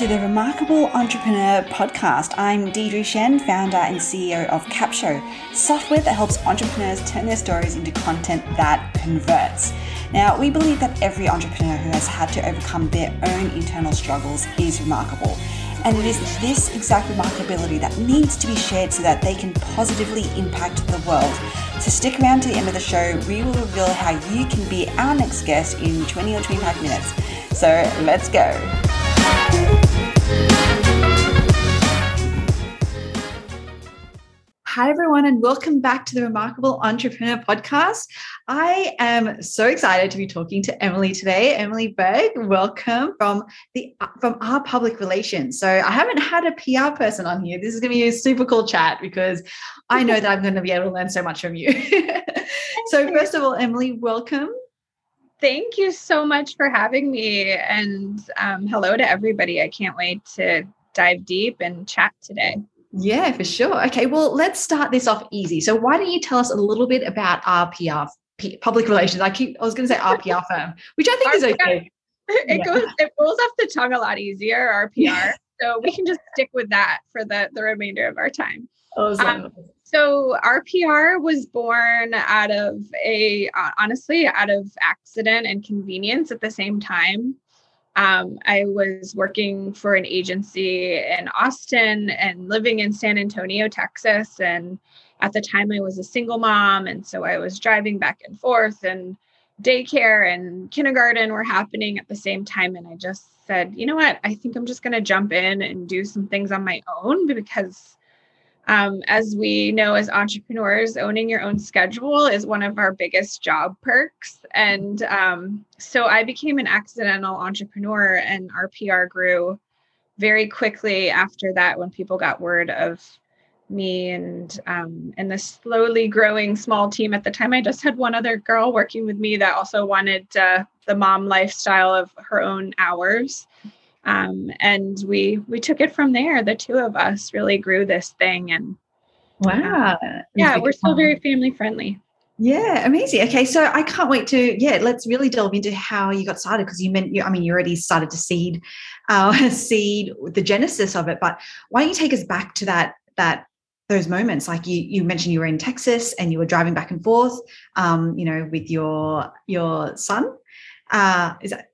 to the Remarkable Entrepreneur podcast. I'm Deirdre Tshien, founder and CEO of Capsho, software that helps entrepreneurs turn their stories into content that converts. Now, we believe that every entrepreneur who has had to overcome their own internal struggles is remarkable. And it is this exact remarkability that needs to be shared so that they can positively impact the world. So stick around to the end of the show. We will reveal how you can be our next guest in 20 or 25 minutes. So let's go. Hi, everyone, and welcome back to the Remarkable Entrepreneur Podcast. I am so excited to be talking to Emily today. Emily Bergh, welcome from the from R Public Relations. So I haven't had a PR person on here. This is going to be a super cool chat because I know that I'm going to be able to learn so much from you. so first of all, Emily, welcome. Thank you so much for having me, and um, hello to everybody. I can't wait to dive deep and chat today. Yeah, for sure. Okay, well, let's start this off easy. So, why don't you tell us a little bit about RPR, public relations? I keep, I was going to say RPR firm, which I think RPR, is okay. It yeah. goes, it rolls off the tongue a lot easier. RPR, so we can just stick with that for the the remainder of our time. Awesome. Um, so RPR was born out of a honestly out of accident and convenience at the same time. Um, I was working for an agency in Austin and living in San Antonio, Texas. And at the time, I was a single mom. And so I was driving back and forth, and daycare and kindergarten were happening at the same time. And I just said, you know what? I think I'm just going to jump in and do some things on my own because um, as we know, as entrepreneurs, owning your own schedule is one of our biggest job perks. And um, so I became an accidental entrepreneur, and RPR grew very quickly after that when people got word of me and um, and the slowly growing small team at the time i just had one other girl working with me that also wanted uh, the mom lifestyle of her own hours um, and we we took it from there the two of us really grew this thing and wow um, yeah we're still very family friendly yeah, amazing. Okay, so I can't wait to yeah, let's really delve into how you got started because you meant you, I mean you already started to seed, uh, seed the genesis of it. But why don't you take us back to that that those moments? Like you you mentioned you were in Texas and you were driving back and forth, um, you know, with your your son. Uh, is that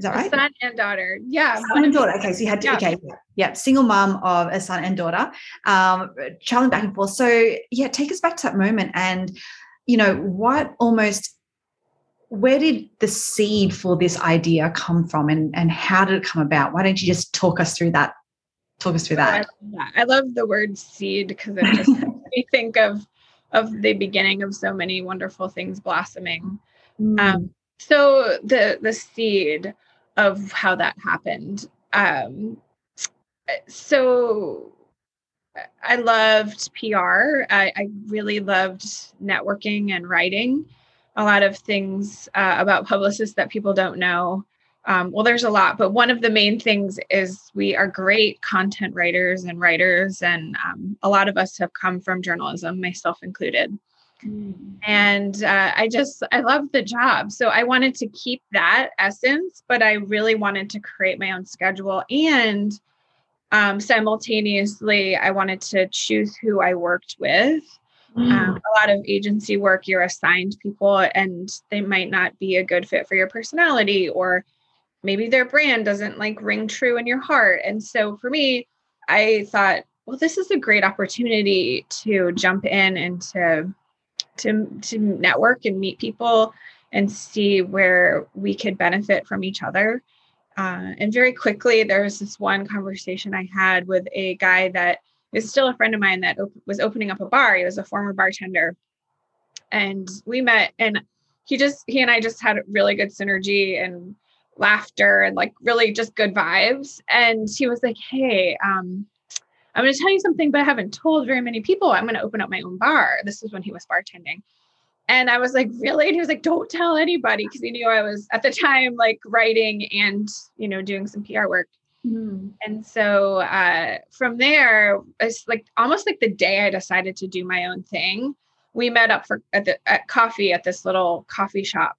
is that right? Son and daughter. Yeah. Son and daughter. Okay. So you had to, yeah. okay. Yeah. Single mom of a son and daughter, um, traveling back and forth. So yeah, take us back to that moment and, you know, what almost, where did the seed for this idea come from and, and how did it come about? Why don't you just talk us through that? Talk us through that. Oh, I, I love the word seed because it just makes me think of, of the beginning of so many wonderful things blossoming. Mm. Um, so the the seed of how that happened. Um, so I loved PR. I, I, really loved networking and writing. A lot of things uh, about publicists that people don't know. Um, well, there's a lot, but one of the main things is we are great content writers and writers, and um, a lot of us have come from journalism, myself included. Mm. And uh, I just, I love the job. So I wanted to keep that essence, but I really wanted to create my own schedule. And um, simultaneously, I wanted to choose who I worked with. Mm. Um, a lot of agency work, you're assigned people and they might not be a good fit for your personality, or maybe their brand doesn't like ring true in your heart. And so for me, I thought, well, this is a great opportunity to jump in and to to to network and meet people and see where we could benefit from each other. Uh, and very quickly, there was this one conversation I had with a guy that is still a friend of mine that op- was opening up a bar. He was a former bartender, and we met. And he just he and I just had really good synergy and laughter and like really just good vibes. And he was like, "Hey, um, I'm going to tell you something, but I haven't told very many people. I'm going to open up my own bar. This is when he was bartending. And I was like, really? And he was like, don't tell anybody. Cause he knew I was at the time like writing and, you know, doing some PR work. Mm. And so uh, from there, it's like almost like the day I decided to do my own thing. We met up for at the at coffee at this little coffee shop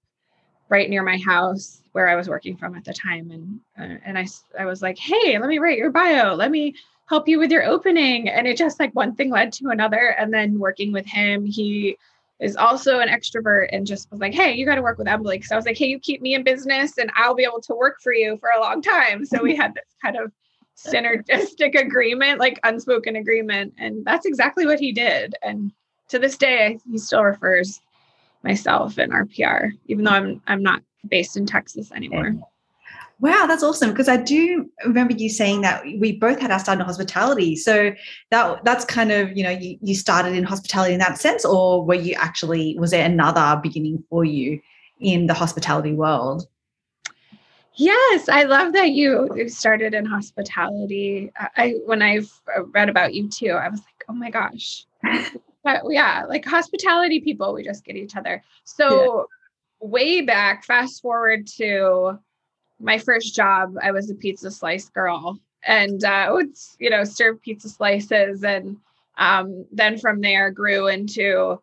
right near my house where I was working from at the time. And uh, and I I was like, hey, let me write your bio. Let me help you with your opening. And it just like one thing led to another. And then working with him, he is also an extrovert and just was like, hey, you got to work with Emily. So I was like, hey, you keep me in business and I'll be able to work for you for a long time. So we had this kind of synergistic agreement, like unspoken agreement. And that's exactly what he did. And to this day, he still refers myself and RPR, even though I'm I'm not based in Texas anymore. Wow, that's awesome. Because I do remember you saying that we both had our start in hospitality. So that that's kind of, you know, you, you started in hospitality in that sense, or were you actually, was there another beginning for you in the hospitality world? Yes, I love that you started in hospitality. I when I've read about you too, I was like, oh my gosh. but yeah, like hospitality people, we just get each other. So yeah. way back, fast forward to my first job, I was a pizza slice girl and uh, would, you know, serve pizza slices. And um, then from there grew into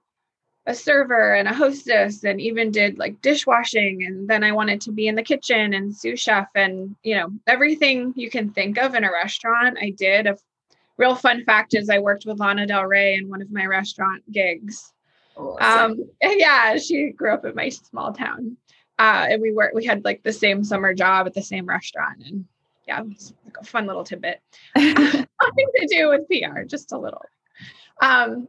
a server and a hostess and even did like dishwashing. And then I wanted to be in the kitchen and sous chef and, you know, everything you can think of in a restaurant, I did. A real fun fact is I worked with Lana Del Rey in one of my restaurant gigs. Awesome. Um, yeah, she grew up in my small town uh, and we were we had like the same summer job at the same restaurant and yeah it's like a fun little tidbit nothing to do with pr just a little um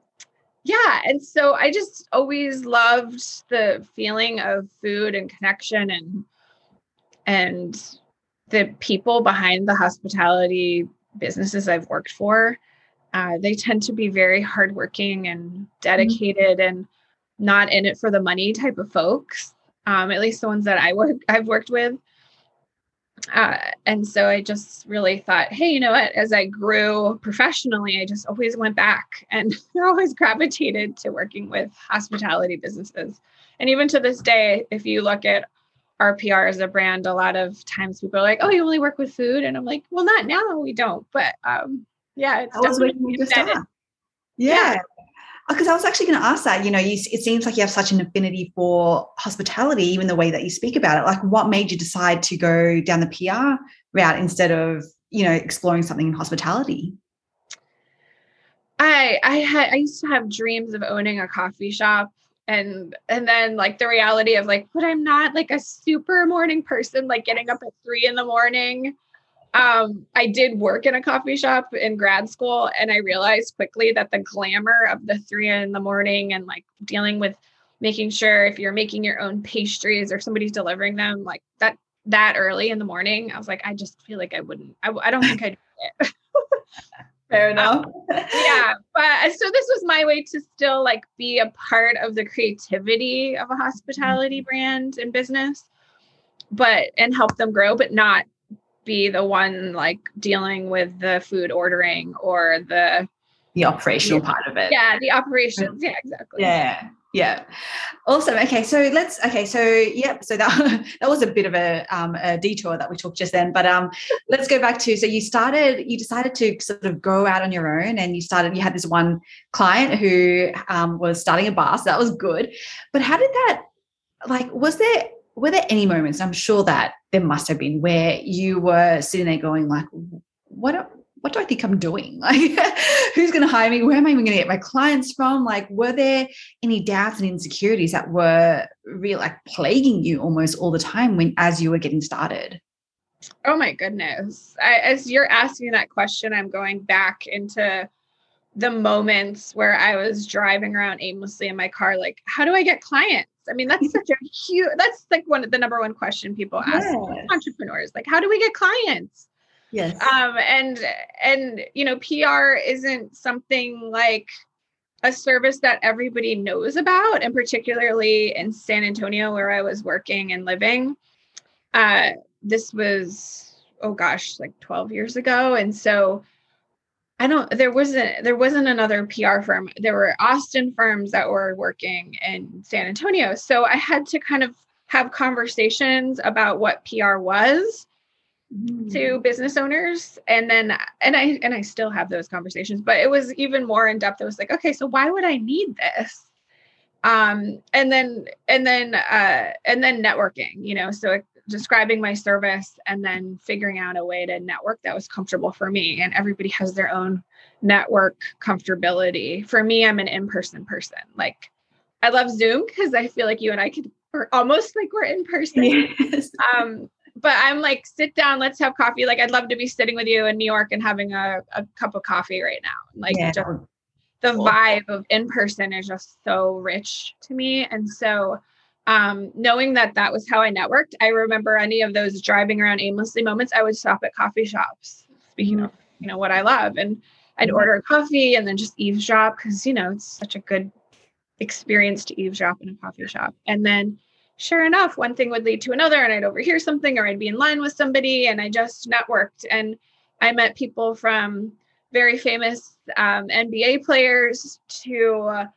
yeah and so i just always loved the feeling of food and connection and and the people behind the hospitality businesses i've worked for uh, they tend to be very hardworking and mm-hmm. dedicated mm-hmm. and not in it for the money type of folks um, at least the ones that I work I've worked with. Uh, and so I just really thought, hey, you know what? As I grew professionally, I just always went back and always gravitated to working with hospitality businesses. And even to this day, if you look at RPR as a brand, a lot of times people are like, "Oh, you only work with food," and I'm like, "Well, not now, we don't." But um, yeah, it's definitely yeah. yeah Oh, because I was actually going to ask that. You know, you, it seems like you have such an affinity for hospitality, even the way that you speak about it. Like, what made you decide to go down the PR route instead of you know exploring something in hospitality? I I had I used to have dreams of owning a coffee shop and and then like the reality of like but i'm not like a super morning person like getting up at three in the morning um, I did work in a coffee shop in grad school, and I realized quickly that the glamour of the three in the morning and like dealing with making sure if you're making your own pastries or somebody's delivering them like that that early in the morning, I was like, I just feel like I wouldn't. I, I don't think I'd do it. Fair enough. Um, yeah, but so this was my way to still like be a part of the creativity of a hospitality mm-hmm. brand and business, but and help them grow, but not be the one like dealing with the food ordering or the the operational part of it. Yeah, the operations. Yeah, exactly. Yeah. Yeah. Awesome. Okay. So let's okay. So yep. So that that was a bit of a, um, a detour that we took just then. But um let's go back to so you started, you decided to sort of go out on your own and you started, you had this one client who um was starting a bar. So that was good. But how did that like was there were there any moments i'm sure that there must have been where you were sitting there going like what what do i think i'm doing? Like who's going to hire me? Where am i even going to get my clients from? Like were there any doubts and insecurities that were real like plaguing you almost all the time when as you were getting started? Oh my goodness. I, as you're asking that question i'm going back into the moments where i was driving around aimlessly in my car like how do i get clients I mean, that's such a huge, that's like one of the number one question people ask yes. entrepreneurs, like, how do we get clients? Yes. Um, and, and, you know, PR isn't something like a service that everybody knows about. And particularly in San Antonio, where I was working and living, uh, this was, oh gosh, like 12 years ago. And so, I don't there wasn't there wasn't another PR firm. There were Austin firms that were working in San Antonio. So I had to kind of have conversations about what PR was mm. to business owners and then and I and I still have those conversations, but it was even more in depth. It was like, okay, so why would I need this? um and then and then uh and then networking you know so describing my service and then figuring out a way to network that was comfortable for me and everybody has their own network comfortability for me i'm an in-person person like i love zoom because i feel like you and i could almost like we're in person yes. um but i'm like sit down let's have coffee like i'd love to be sitting with you in new york and having a, a cup of coffee right now like yeah. just the cool. vibe of in person is just so rich to me. And so, um, knowing that that was how I networked, I remember any of those driving around aimlessly moments. I would stop at coffee shops. Speaking mm-hmm. of, you know, what I love, and I'd mm-hmm. order a coffee and then just eavesdrop because you know it's such a good experience to eavesdrop in a coffee shop. And then, sure enough, one thing would lead to another, and I'd overhear something, or I'd be in line with somebody, and I just networked and I met people from very famous um, NBA players to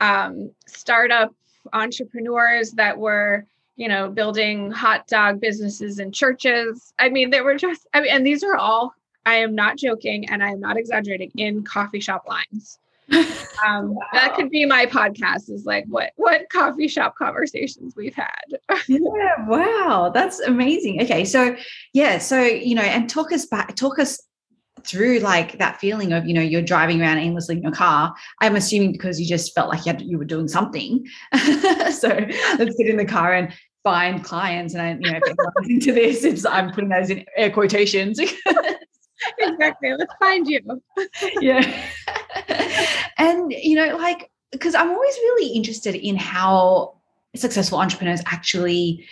um, startup entrepreneurs that were, you know, building hot dog businesses in churches. I mean, they were just, I mean, and these are all, I am not joking and I am not exaggerating, in coffee shop lines. Um, wow. That could be my podcast. Is like what what coffee shop conversations we've had. yeah, wow, that's amazing. Okay, so yeah, so you know, and talk us back, talk us through like that feeling of you know you're driving around aimlessly in your car i'm assuming because you just felt like you, had, you were doing something. So let's get in the car and find clients. And i you know if anyone's listening this it's i'm putting those in air quotations. Exactly. Let's find you. Yeah. And you know like because i'm always really interested in how successful entrepreneurs actually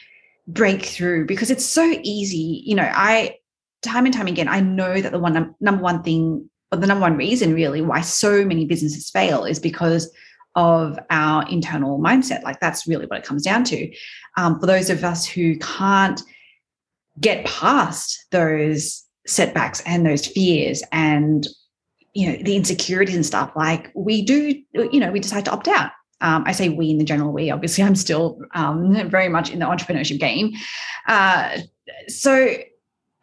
break through because it's so easy. You know i time and time again, I know that the one number one thing, or the number one reason really why so many businesses fail is because of our internal mindset. Like that's really what it comes down to. Um, for those of us who can't get past those setbacks and those fears and you know the insecurities and stuff, like we do, you know, we decide to opt out. Um, I say we in the general we. Obviously, I'm still um, very much in the entrepreneurship game. Uh, so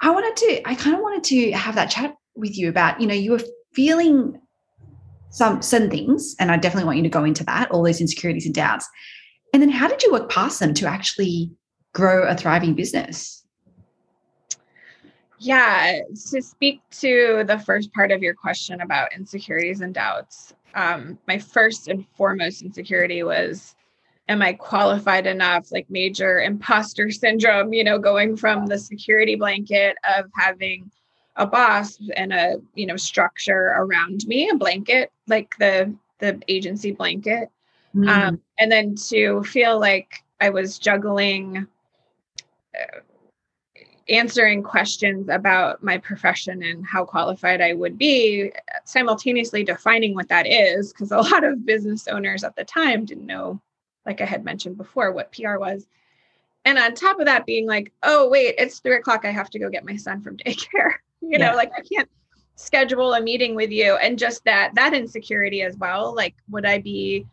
I wanted to, I kind of wanted to have that chat with you about, you know, you were feeling some certain things, and I definitely want you to go into that, all those insecurities and doubts. And then how did you work past them to actually grow a thriving business? Yeah, to speak to the first part of your question about insecurities and doubts, um, my first and foremost insecurity was am I qualified enough? Like major imposter syndrome, you know, going from the security blanket of having a boss and a, you know, structure around me, a blanket, like the the agency blanket. Mm. Um, and then to feel like I was juggling uh, answering questions about my profession and how qualified I would be, simultaneously defining what that is, because a lot of business owners at the time didn't know like I had mentioned before, what PR was. And on top of that, being like, oh, wait, it's three o'clock. I have to go get my son from daycare. you know, like I can't schedule a meeting with you. And just that, that insecurity as well. Like, would I be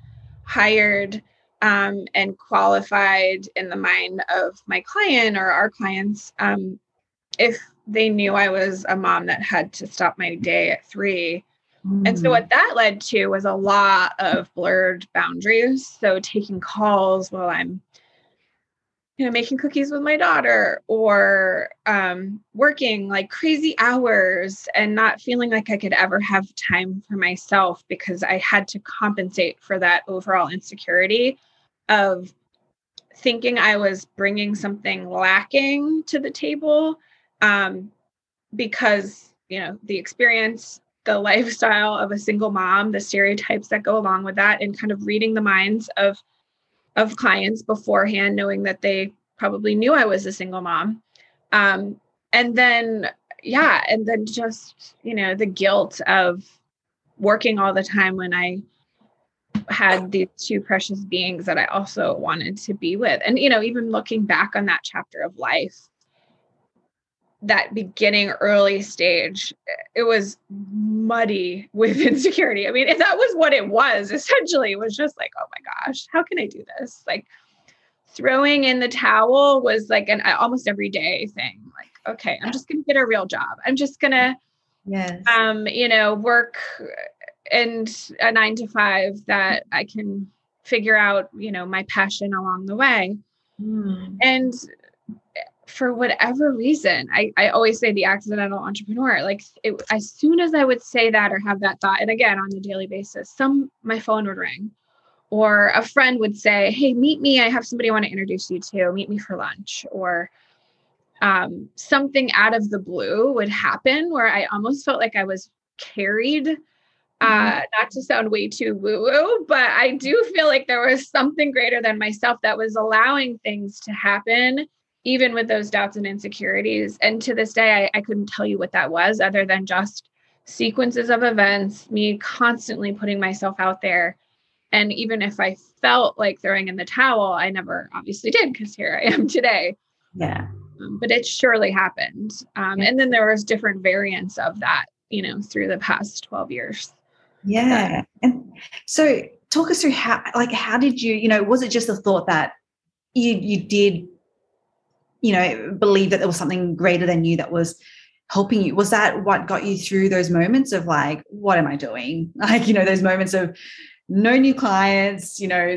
hired um, and qualified in the mind of my client or our clients um, if they knew I was a mom that had to stop my day at three and so, what that led to was a lot of blurred boundaries. So, taking calls while I'm, you know, making cookies with my daughter or um, working like crazy hours and not feeling like I could ever have time for myself because I had to compensate for that overall insecurity of thinking I was bringing something lacking to the table um, because, you know, the experience the lifestyle of a single mom, the stereotypes that go along with that, and kind of reading the minds of of clients beforehand, knowing that they probably knew I was a single mom. Um, and then yeah, and then just, you know, the guilt of working all the time when I had these two precious beings that I also wanted to be with. And, you know, even looking back on that chapter of life, that beginning early stage it was muddy with insecurity. I mean if that was what it was essentially it was just like oh my gosh how can i do this? Like throwing in the towel was like an almost everyday thing. Like okay i'm just gonna get a real job. I'm just gonna yes. um you know work and a nine to five that i can figure out, you know, my passion along the way. Mm. And for whatever reason, I, I always say the accidental entrepreneur. Like it, as soon as I would say that or have that thought, and again on a daily basis, some my phone would ring, or a friend would say, "Hey, meet me. I have somebody I want to introduce you to. Meet me for lunch." Or um, something out of the blue would happen where I almost felt like I was carried. Uh, mm-hmm. not to sound way too woo woo, but I do feel like there was something greater than myself that was allowing things to happen even with those doubts and insecurities. And to this day, I, I couldn't tell you what that was other than just sequences of events, me constantly putting myself out there. And even if I felt like throwing in the towel, I never obviously did because here I am today. Yeah. Um, but it surely happened. Um, yeah. And then there was different variants of that, you know, through the past 12 years. Yeah. and so talk us through how, like, how did you, you know, was it just the thought that you, you did you know believe that there was something greater than you that was helping you. Was that what got you through those moments of like what am i doing? Like you know those moments of no new clients you know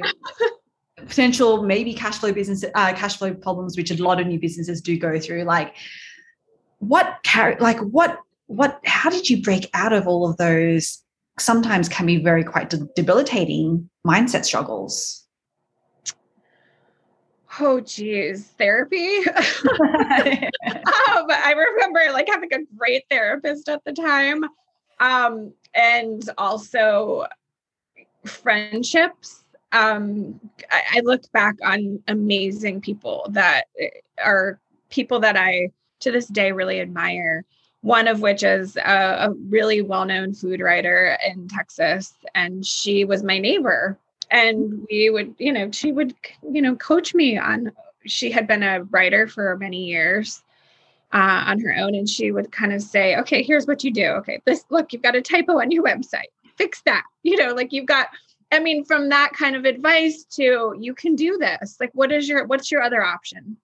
potential maybe cash flow business uh, cash flow problems which a lot of new businesses do go through. Like what car- like what what how did you break out of all of those sometimes can be very quite debilitating mindset struggles oh geez therapy? Um, i remember like having a great therapist at the time um, and also friendships. Um, I, I look back on amazing people that eh, are people that i to this day really admire. One of which is a, a really well-known food writer in texas and she was my neighbor and we would you know she would you know coach me on she had been a writer for many years uh, on her own and she would kind of say okay here's what you do. Okay this look you've got a typo on your website. Fix that. You know like you've got i mean from that kind of advice to you can do this. Like what is your what's your other option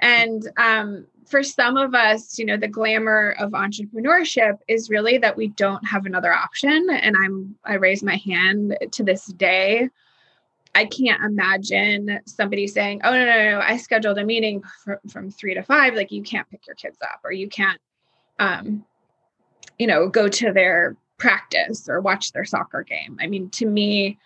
and um, for some of us, you know, the glamour of entrepreneurship is really that we don't have another option. And I'm, I raise my hand to this day. I can't imagine somebody saying, oh, no, no, no, I scheduled a meeting from, from three to five. Like you can't pick your kids up or you can't, um, you know, go to their practice or watch their soccer game. I mean, to me,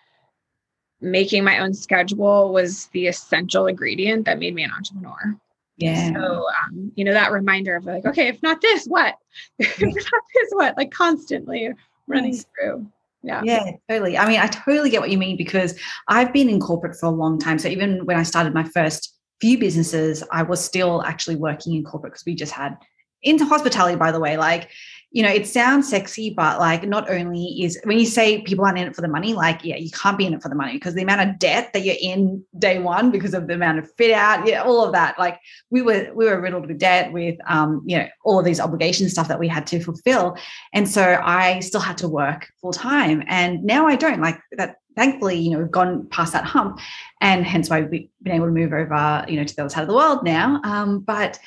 making my own schedule was the essential ingredient that made me an entrepreneur. Yeah. So, um, you know, that reminder of like, okay, if not this, what? if not this, what? Like constantly running yes. through. Yeah. Yeah, totally. I mean, I totally get what you mean because I've been in corporate for a long time. So even when I started my first few businesses, I was still actually working in corporate because we just had into hospitality, by the way, like you know, it sounds sexy, but like not only is when you say people aren't in it for the money, like, yeah, you can't be in it for the money because the amount of debt that you're in day one because of the amount of fit out, yeah, all of that. Like we were, we were riddled with debt with um, you know, all of these obligations stuff that we had to fulfill. And so I still had to work full time. And now I don't like that thankfully, you know, we've gone past that hump, and hence why we've been able to move over, you know, to the other side of the world now. Um, but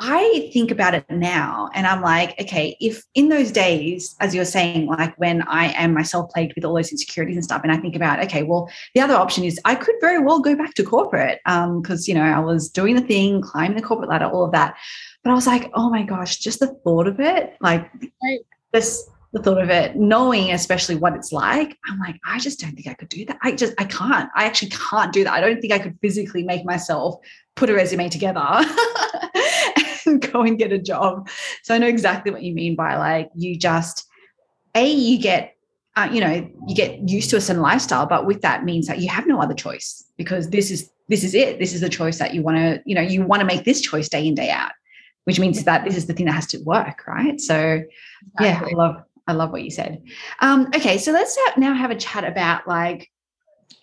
I think about it now and I'm like, okay, if in those days, as you're saying, like when I am myself plagued with all those insecurities and stuff, and I think about, okay, well, the other option is I could very well go back to corporate because, um, you know, I was doing the thing, climbing the corporate ladder, all of that. But I was like, oh my gosh, just the thought of it, like this, the thought of it, knowing especially what it's like, I'm like, I just don't think I could do that. I just, I can't. I actually can't do that. I don't think I could physically make myself put a resume together go and get a job. So I know exactly what you mean by like you just a you get uh, you know you get used to a certain lifestyle, but with that means that you have no other choice because this is this is it. This is the choice that you want to you know you want to make this choice day in day out, which means that this is the thing that has to work, right? So exactly. yeah, I love I love what you said. Um, okay, so let's now have a chat about like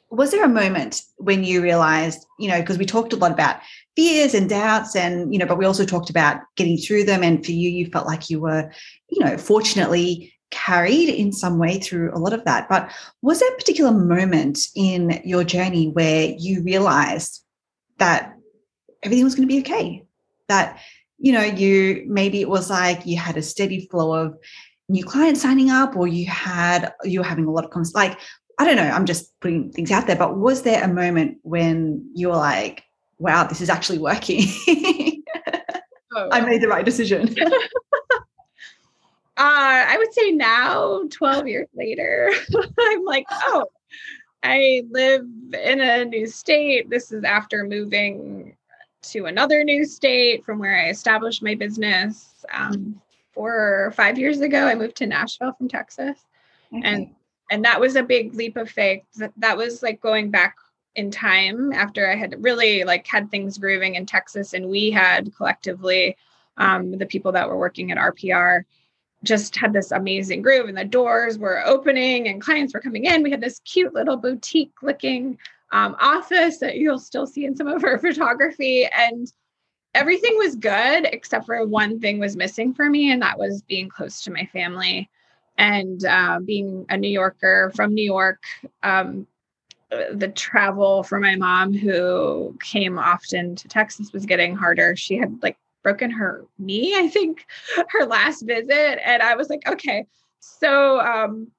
was there a moment when you realized you know because we talked a lot about fears and doubts and you know but we also talked about getting through them. And for you you felt like you were you know fortunately carried in some way through a lot of that. But was there a particular moment in your journey where you realized that everything was going to be okay? That you know you maybe it was like you had a steady flow of new clients signing up or you had you were having a lot of comments like I don't know, I'm just putting things out there, but was there a moment when you were like, wow, this is actually working? oh. I made the right decision. uh, I would say now, 12 years later, I'm like, oh, I live in a new state. This is after moving to another new state from where I established my business. Um, four or five years ago, I moved to Nashville from Texas. Okay. And and that was a big leap of faith. That, that was like going back in time after i had really like had things grooving in texas and we had collectively um, the people that were working at rpr just had this amazing groove and the doors were opening and clients were coming in. We had this cute little boutique looking um, office that you'll still see in some of our photography. And everything was good except for one thing was missing for me and that was being close to my family and uh, being a New Yorker from New York, um, the travel for my mom who came often to Texas was getting harder. She had like broken her knee, I think, her last visit. And I was like, okay, so um,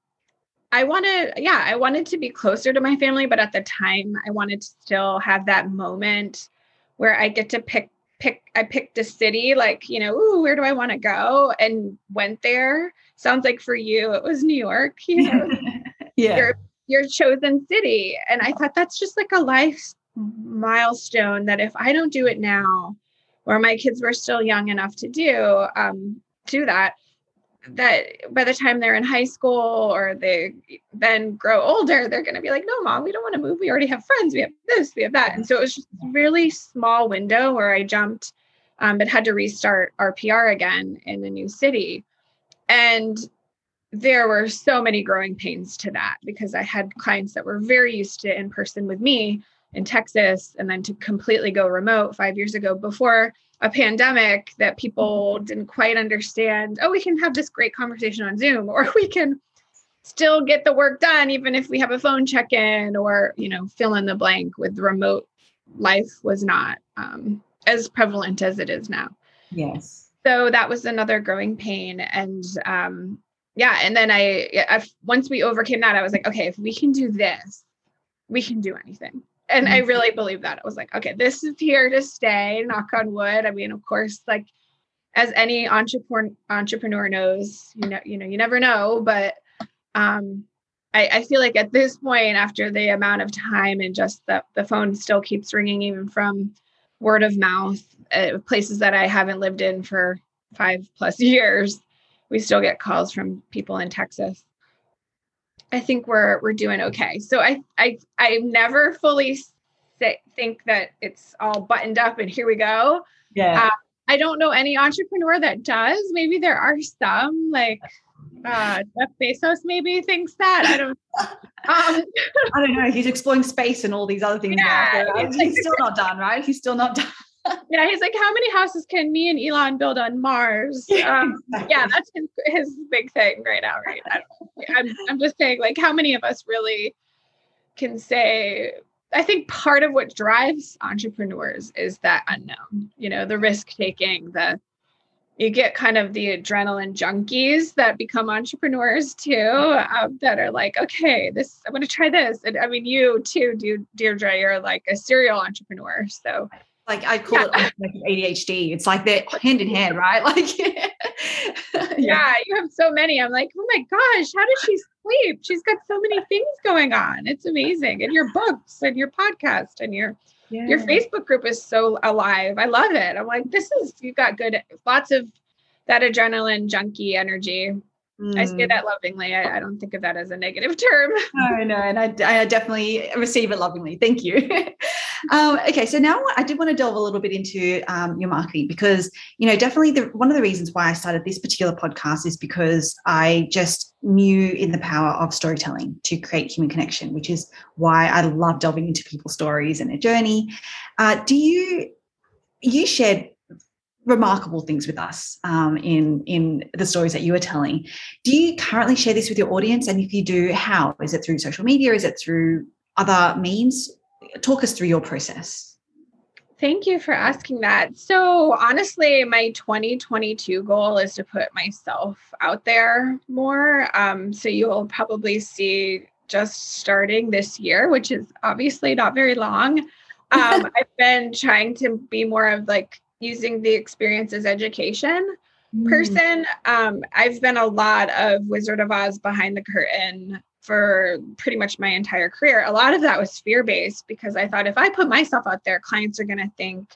I wanted, yeah, I wanted to be closer to my family, but at the time, I wanted to still have that moment where I get to pick pick I picked a city like, you know, ooh, where do I want to go and went there. Sounds like for you it was New York, you know. yeah. Your your chosen city. And I thought that's just like a life milestone that if I don't do it now, or my kids were still young enough to do um, do that, that by the time they're in high school or they then grow older, they're going to be like, no, mom, we don't want to move. We already have friends. We have this, we have that. And so it was just a really small window where I jumped, um, but had to restart RPR again in a new city. And there were so many growing pains to that because I had clients that were very used to in person with me in Texas and then to completely go remote five years ago before a pandemic that people didn't quite understand. Oh, we can have this great conversation on Zoom, or we can still get the work done even if we have a phone check in, or you know, fill in the blank with remote life was not um, as prevalent as it is now. Yes. So that was another growing pain, and um, yeah, and then I, I once we overcame that, I was like, okay, if we can do this, we can do anything and I mm-hmm. really believe that. I was like, okay, this is here to stay, knock on wood. I mean, of course, like as any entrepreneur entrepreneur knows, you know, you know, you never know, but um I, I feel like at this point, after the amount of time and just the, the phone still keeps ringing, even from word of mouth, uh, places that I haven't lived in for five plus years, we still get calls from people in Texas I think we're we're doing okay. So I I I never fully say, think that it's all buttoned up and here we go. Yeah. Uh, I don't know any entrepreneur that does. Maybe there are some like uh, Jeff Bezos maybe thinks that. I don't. Um, I don't know. He's exploring space and all these other things. Yeah, he's still not done, right? He's still not done yeah, he's like, how many houses can me and Elon build on Mars? Um. Yeah, that's his, his big thing right now, right? I'm, I'm just saying, like, how many of us really can say, I think part of what drives entrepreneurs is that unknown, you know, the risk taking, the, you get kind of the adrenaline junkies that become entrepreneurs too, um, that are like, okay, this, I'm going to try this. And I mean, you too, Deirdre, you're like a serial entrepreneur. So like I call yeah. it ADHD. It's like they're hand in hand, right? Like yeah. yeah, you have so many. I'm like, oh my gosh, how does she sleep? She's got so many things going on. It's amazing. And your books and your podcast and your yeah. your Facebook group is so alive. I love it. I'm like, this is you've got good lots of that adrenaline junkie energy. Mm. I say mm. that lovingly. I, I, don't think of that as a negative term. no, no, and I, I definitely receive it lovingly. Thank you. um, okay, so now I did want to delve a little bit into um, your marketing because you know definitely the, one of the reasons why I started this particular podcast is because I just knew in the power of storytelling to create human connection, which is why I love delving into people's stories and their journey. Uh, do you you shared remarkable things with us um, in in the stories that you are telling. Do you currently share this with your audience? And if you do, how? Is it through social media? Is it through other means? Talk us through your process. Thank you for asking that. So, honestly, my 2022 goal is to put myself out there more. Um, so, you'll probably see just starting this year, which is obviously not very long. Um, I've been trying to be more of like using the experience as education mm. person. Um, I've been a lot of Wizard of Oz behind the curtain for pretty much my entire career. A lot of that was fear based because I thought if I put myself out there, clients are going to think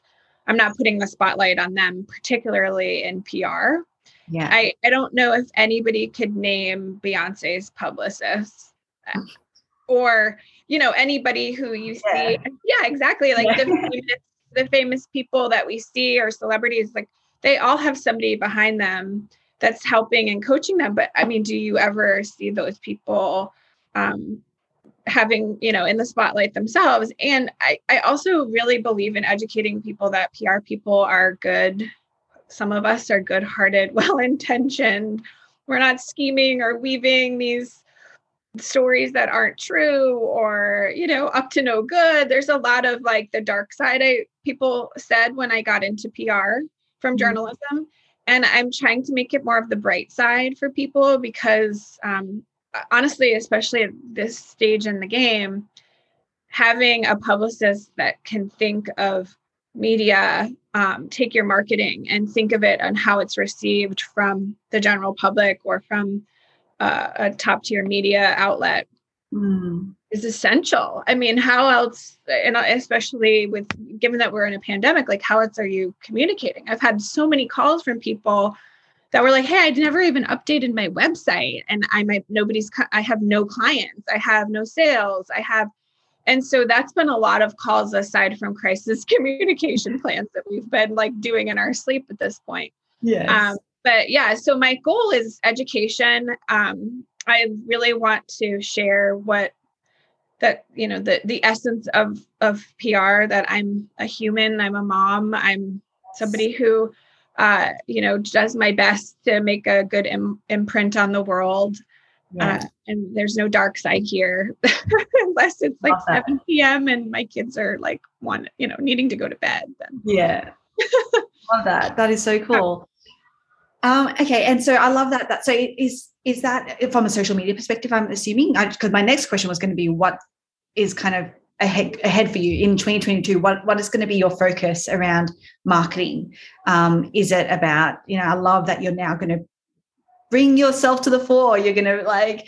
I'm not putting the spotlight on them, particularly in PR. Yeah. I, I don't know if anybody could name Beyonce's publicist or, you know, anybody who you see. Yeah, exactly. Like yeah. the, famous, the famous people that we see or celebrities, like they all have somebody behind them that's helping and coaching them. But I mean, do you ever see those people um, having, you know, in the spotlight themselves? And I, I also really believe in educating people that PR people are good. Some of us are good hearted, well intentioned. We're not scheming or weaving these stories that aren't true or you know up to no good there's a lot of like the dark side i people said when i got into pr from mm-hmm. journalism and i'm trying to make it more of the bright side for people because um, honestly especially at this stage in the game having a publicist that can think of media um, take your marketing and think of it on how it's received from the general public or from uh, a top tier media outlet mm. is essential. I mean, how else, and especially with given that we're in a pandemic, like how else are you communicating? I've had so many calls from people that were like, "Hey, I never even updated my website, and I might nobody's. I have no clients. I have no sales. I have." And so that's been a lot of calls aside from crisis communication plans that we've been like doing in our sleep at this point. Yeah. Um, but yeah, so my goal is education. Um, I really want to share what that you know the the essence of of PR that I'm a human, I'm a mom, I'm somebody who uh, you know does my best to make a good Im- imprint on the world. Yeah. Uh, and there's no dark side here unless it's like 7 p.m. and my kids are like one, you know, needing to go to bed. Then. Yeah. Love that. That is so cool. Um, okay, and so I love that. That so is is that from a social media perspective? I'm assuming because my next question was going to be what is kind of ahead ahead for you in 2022. What what is going to be your focus around marketing? Um, is it about you know? I love that you're now going to bring yourself to the fore. You're going to like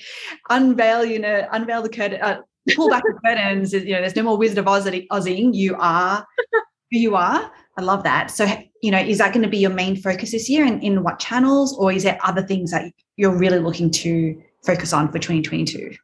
unveil you know unveil the curtain. Uh, pull back the curtains. You know, there's no more Wizard of Oz Ozzing. You are who you are. I love that. So, you know, is that going to be your main focus this year and in what channels, or is there other things that you're really looking to focus on for 2022?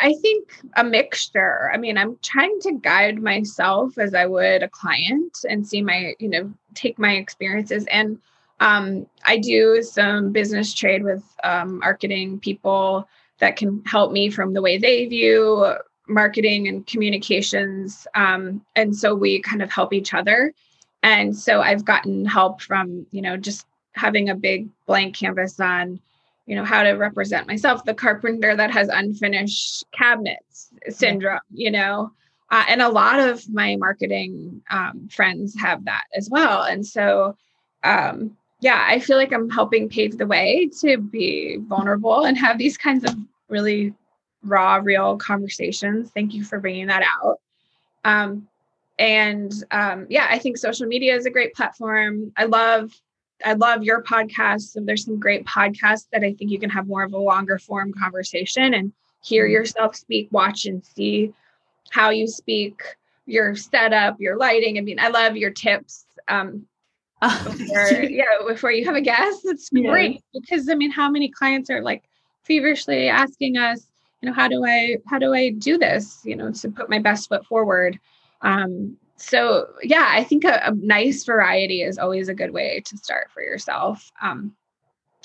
I think a mixture. I mean, I'm trying to guide myself as I would a client and see my, you know, take my experiences. And um, I do some business trade with um, marketing people that can help me from the way they view marketing and communications. Um, and so we kind of help each other. And so I've gotten help from, you know, just having a big blank canvas on, you know, how to represent myself, the carpenter that has unfinished cabinets syndrome, you know. Uh, and a lot of my marketing um, friends have that as well. And so, um, yeah, I feel like I'm helping pave the way to be vulnerable and have these kinds of really raw, real conversations. Thank you for bringing that out. Um, and um, yeah, I think social media is a great platform. I love, I love your podcast. so there's some great podcasts that I think you can have more of a longer form conversation and hear mm-hmm. yourself speak, watch and see how you speak, your setup, your lighting. I mean, I love your tips. Um, before, yeah, before you have a guest, it's yeah. great because I mean, how many clients are like feverishly asking us, you know how do i how do i do this you know to put my best foot forward um, so yeah i think a, a, nice variety is always a good way to start for yourself um,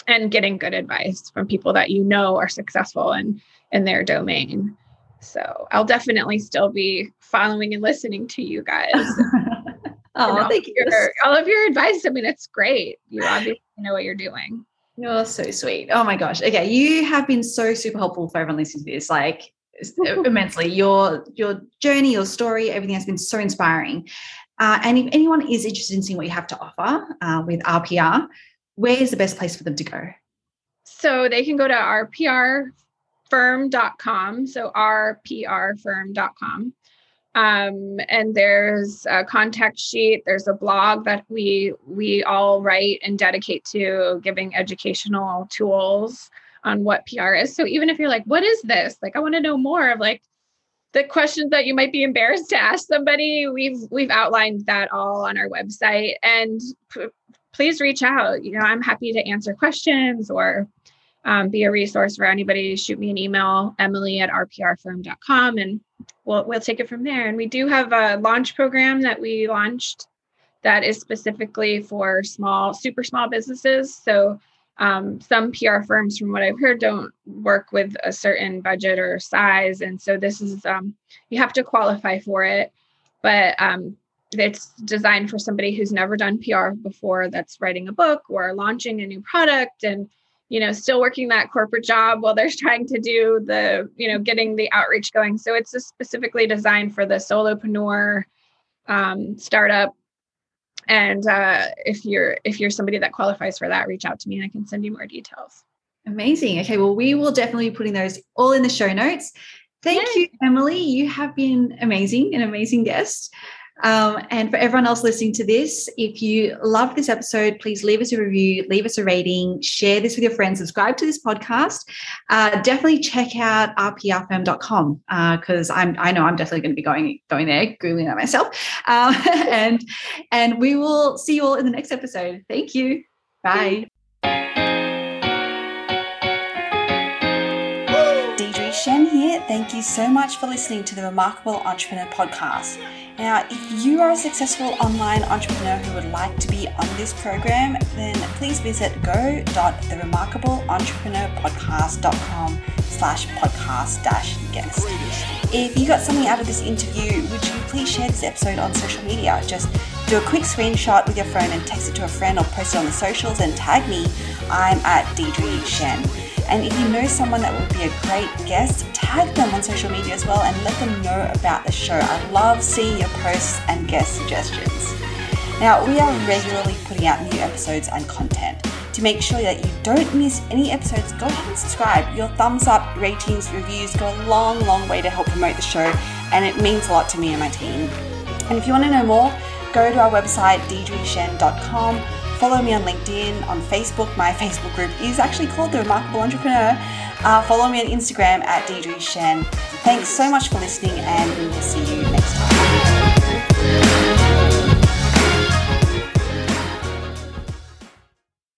and getting good advice from people that you know are successful in in their domain so i'll definitely still be following and listening to you guys oh thank you your, all of your advice i mean it's great you obviously know what you're doing you're so sweet. Oh my gosh. Okay, you have been so super helpful for everyone listening to this. Like immensely. Your your journey, your story, everything has been so inspiring. Uh, and if anyone is interested in seeing what you have to offer uh, with RPR, where is the best place for them to go? So they can go to rprfirm.com. So rprfirm.com. Um, and there's a contact sheet. There's a blog that we we all write and dedicate to giving educational tools on what PR is. So even if you're like, what is this? Like, I want to know more of like the questions that you might be embarrassed to ask somebody. We've we've outlined that all on our website. And p- please reach out. You know, I'm happy to answer questions or um, be a resource for anybody. Shoot me an email, Emily at rprfirm.com, and we'll we'll take it from there. And we do have a launch program that we launched that is specifically for small, super small businesses. So um, some PR firms, from what I've heard, don't work with a certain budget or size, and so this is um, you have to qualify for it. But um, it's designed for somebody who's never done PR before, that's writing a book or launching a new product, and you know still working that corporate job while they're trying to do the you know getting the outreach going. So it's specifically designed for the solopreneur um, startup and uh, if you're if you're somebody that qualifies for that reach out to me and i can send you more details. Amazing. Okay well we will definitely be putting those all in the show notes. Thank Yay. you emily. You have been amazing an amazing guest um, and for everyone else listening to this, if you loved this episode, please leave us a review, leave us a rating, share this with your friends, subscribe to this podcast. Uh, definitely check out rprfirm.com because uh, I'm I know I'm definitely going to be going going there, googling that myself. Um, and and we will see you all in the next episode. Thank you. Bye. Thank you so much for listening to the Remarkable Entrepreneur podcast. Now, if you are a successful online entrepreneur who would like to be on this program, then please visit go.theremarkableentrepreneur.podcast.com slash podcast dash guest. If you got something out of this interview, would you please share this episode on social media? Just do a quick screenshot with your phone and text it to a friend or post it on the socials and tag me. I'm at Deirdre Tshien. And if you know someone that would be a great guest, tag them on social media as well and let them know about the show. I love seeing your posts and guest suggestions. Now, we are regularly putting out new episodes and content. To make sure that you don't miss any episodes, go ahead and subscribe. Your thumbs up, ratings, reviews go a long, long way to help promote the show, and it means a lot to me and my team. And if you want to know more, go to our website, deirdretshien.com Follow me on LinkedIn, on Facebook. My Facebook group is actually called The Remarkable Entrepreneur. Uh, follow me on Instagram at Deirdre Tshien. Thanks so much for listening, and we will see you next time.